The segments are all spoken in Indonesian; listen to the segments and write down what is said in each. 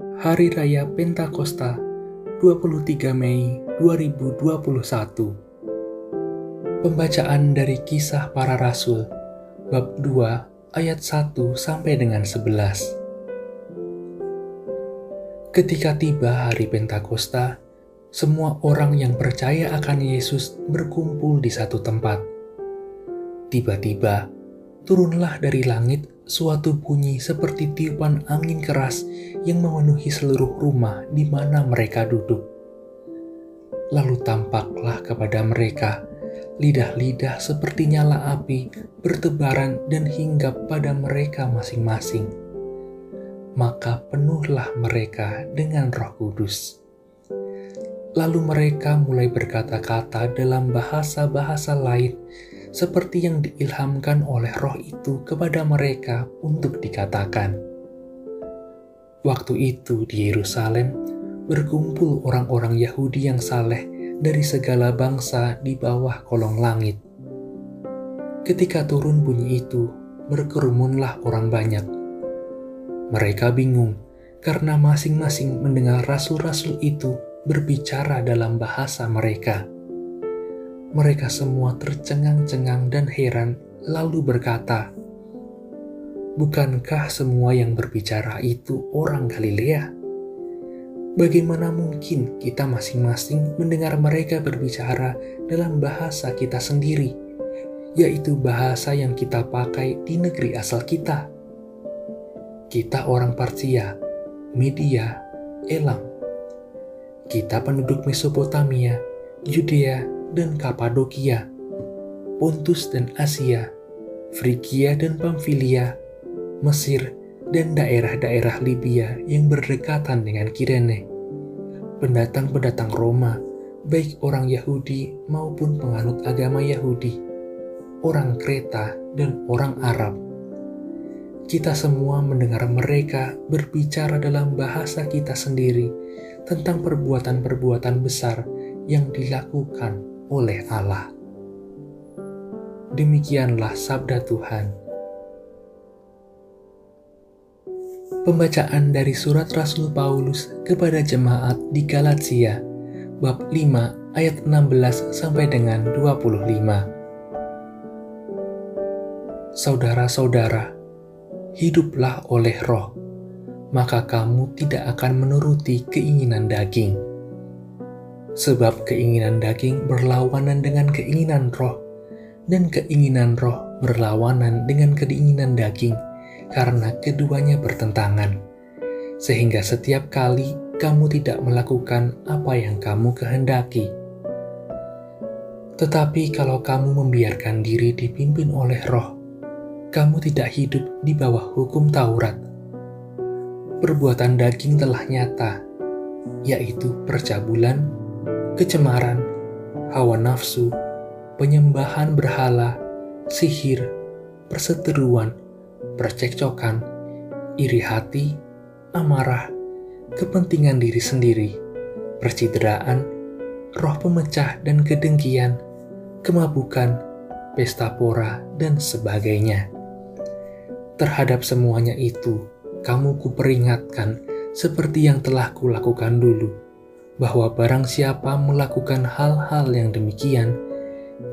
Hari Raya Pentakosta 23 Mei 2021 Pembacaan dari Kisah Para Rasul bab 2 ayat 1 sampai dengan 11 Ketika tiba hari Pentakosta, semua orang yang percaya akan Yesus berkumpul di satu tempat. Tiba-tiba, turunlah dari langit suatu bunyi seperti tiupan angin keras yang memenuhi seluruh rumah di mana mereka duduk. Lalu tampaklah kepada mereka lidah-lidah seperti nyala api bertebaran dan hinggap pada mereka masing-masing. Maka penuhlah mereka dengan roh kudus Lalu mereka mulai berkata-kata dalam bahasa-bahasa lain, seperti yang diilhamkan oleh roh itu kepada mereka untuk dikatakan. Waktu itu di Yerusalem berkumpul orang-orang Yahudi yang saleh dari segala bangsa di bawah kolong langit. Ketika turun bunyi itu, berkerumunlah orang banyak. Mereka bingung karena masing-masing mendengar rasul-rasul itu berbicara dalam bahasa mereka. Mereka semua tercengang-cengang dan heran, lalu berkata, "Bukankah semua yang berbicara itu orang Galilea? Bagaimana mungkin kita masing-masing mendengar mereka berbicara dalam bahasa kita sendiri, yaitu bahasa yang kita pakai di negeri asal kita? Kita orang Parsia, Media, Elam, kita penduduk Mesopotamia, Yudea dan Kapadokia, Pontus dan Asia, Frigia dan Pamfilia, Mesir, dan daerah-daerah Libya yang berdekatan dengan Kirene. Pendatang-pendatang Roma, baik orang Yahudi maupun penganut agama Yahudi, orang Kreta dan orang Arab. Kita semua mendengar mereka berbicara dalam bahasa kita sendiri tentang perbuatan-perbuatan besar yang dilakukan oleh Allah. Demikianlah sabda Tuhan. Pembacaan dari surat Rasul Paulus kepada jemaat di Galatia, bab 5 ayat 16 sampai dengan 25. Saudara-saudara, hiduplah oleh roh, maka kamu tidak akan menuruti keinginan daging. Sebab keinginan daging berlawanan dengan keinginan roh, dan keinginan roh berlawanan dengan keinginan daging, karena keduanya bertentangan. Sehingga setiap kali kamu tidak melakukan apa yang kamu kehendaki. Tetapi kalau kamu membiarkan diri dipimpin oleh roh, kamu tidak hidup di bawah hukum Taurat, perbuatan daging telah nyata, yaitu percabulan, kecemaran, hawa nafsu, penyembahan berhala, sihir, perseteruan, percekcokan, iri hati, amarah, kepentingan diri sendiri, percideraan, roh pemecah dan kedengkian, kemabukan, pesta pora, dan sebagainya. Terhadap semuanya itu, kamu kuperingatkan seperti yang telah kulakukan dulu, bahwa barang siapa melakukan hal-hal yang demikian,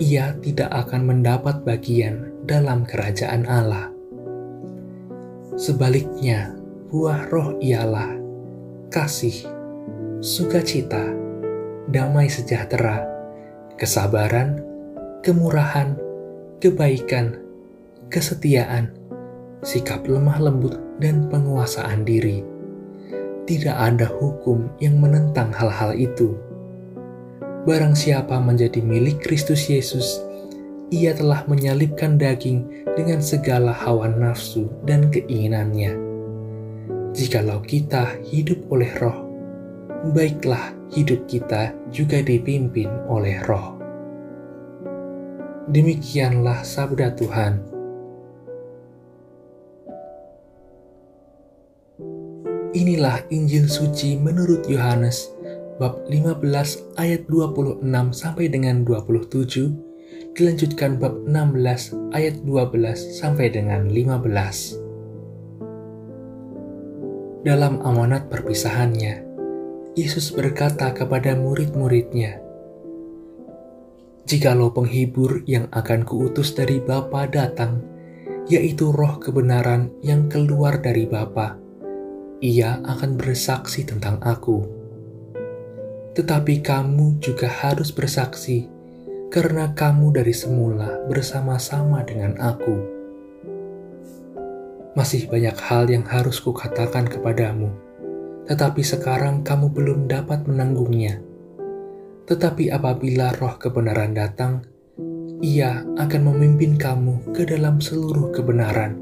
ia tidak akan mendapat bagian dalam kerajaan Allah. Sebaliknya, buah roh ialah kasih, sukacita, damai sejahtera, kesabaran, kemurahan, kebaikan, kesetiaan, sikap lemah lembut, dan penguasaan diri. Tidak ada hukum yang menentang hal-hal itu. Barang siapa menjadi milik Kristus Yesus, ia telah menyalibkan daging dengan segala hawa nafsu dan keinginannya. Jikalau kita hidup oleh roh, baiklah hidup kita juga dipimpin oleh roh. Demikianlah sabda Tuhan. Inilah Injil suci menurut Yohanes bab 15 ayat 26 sampai dengan 27 dilanjutkan bab 16 ayat 12 sampai dengan 15. Dalam amanat perpisahannya, Yesus berkata kepada murid-muridnya, Jikalau penghibur yang akan kuutus dari Bapa datang, yaitu roh kebenaran yang keluar dari Bapa, ia akan bersaksi tentang aku. Tetapi kamu juga harus bersaksi, karena kamu dari semula bersama-sama dengan aku. Masih banyak hal yang harus kukatakan kepadamu, tetapi sekarang kamu belum dapat menanggungnya tetapi apabila roh kebenaran datang, ia akan memimpin kamu ke dalam seluruh kebenaran,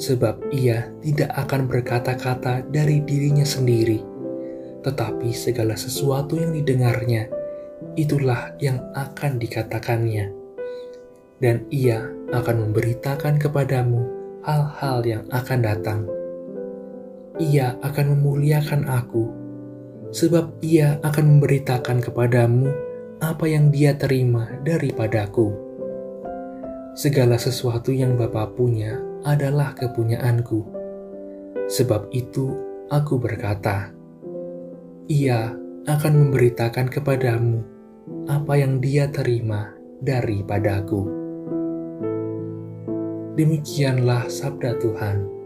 sebab ia tidak akan berkata-kata dari dirinya sendiri, tetapi segala sesuatu yang didengarnya, itulah yang akan dikatakannya. Dan ia akan memberitakan kepadamu hal-hal yang akan datang. Ia akan memuliakan aku, sebab ia akan memberitakan kepadamu apa yang dia terima daripadaku. Segala sesuatu yang Bapa punya adalah kepunyaanku. Sebab itu aku berkata, ia akan memberitakan kepadamu apa yang dia terima daripadaku. Demikianlah sabda Tuhan.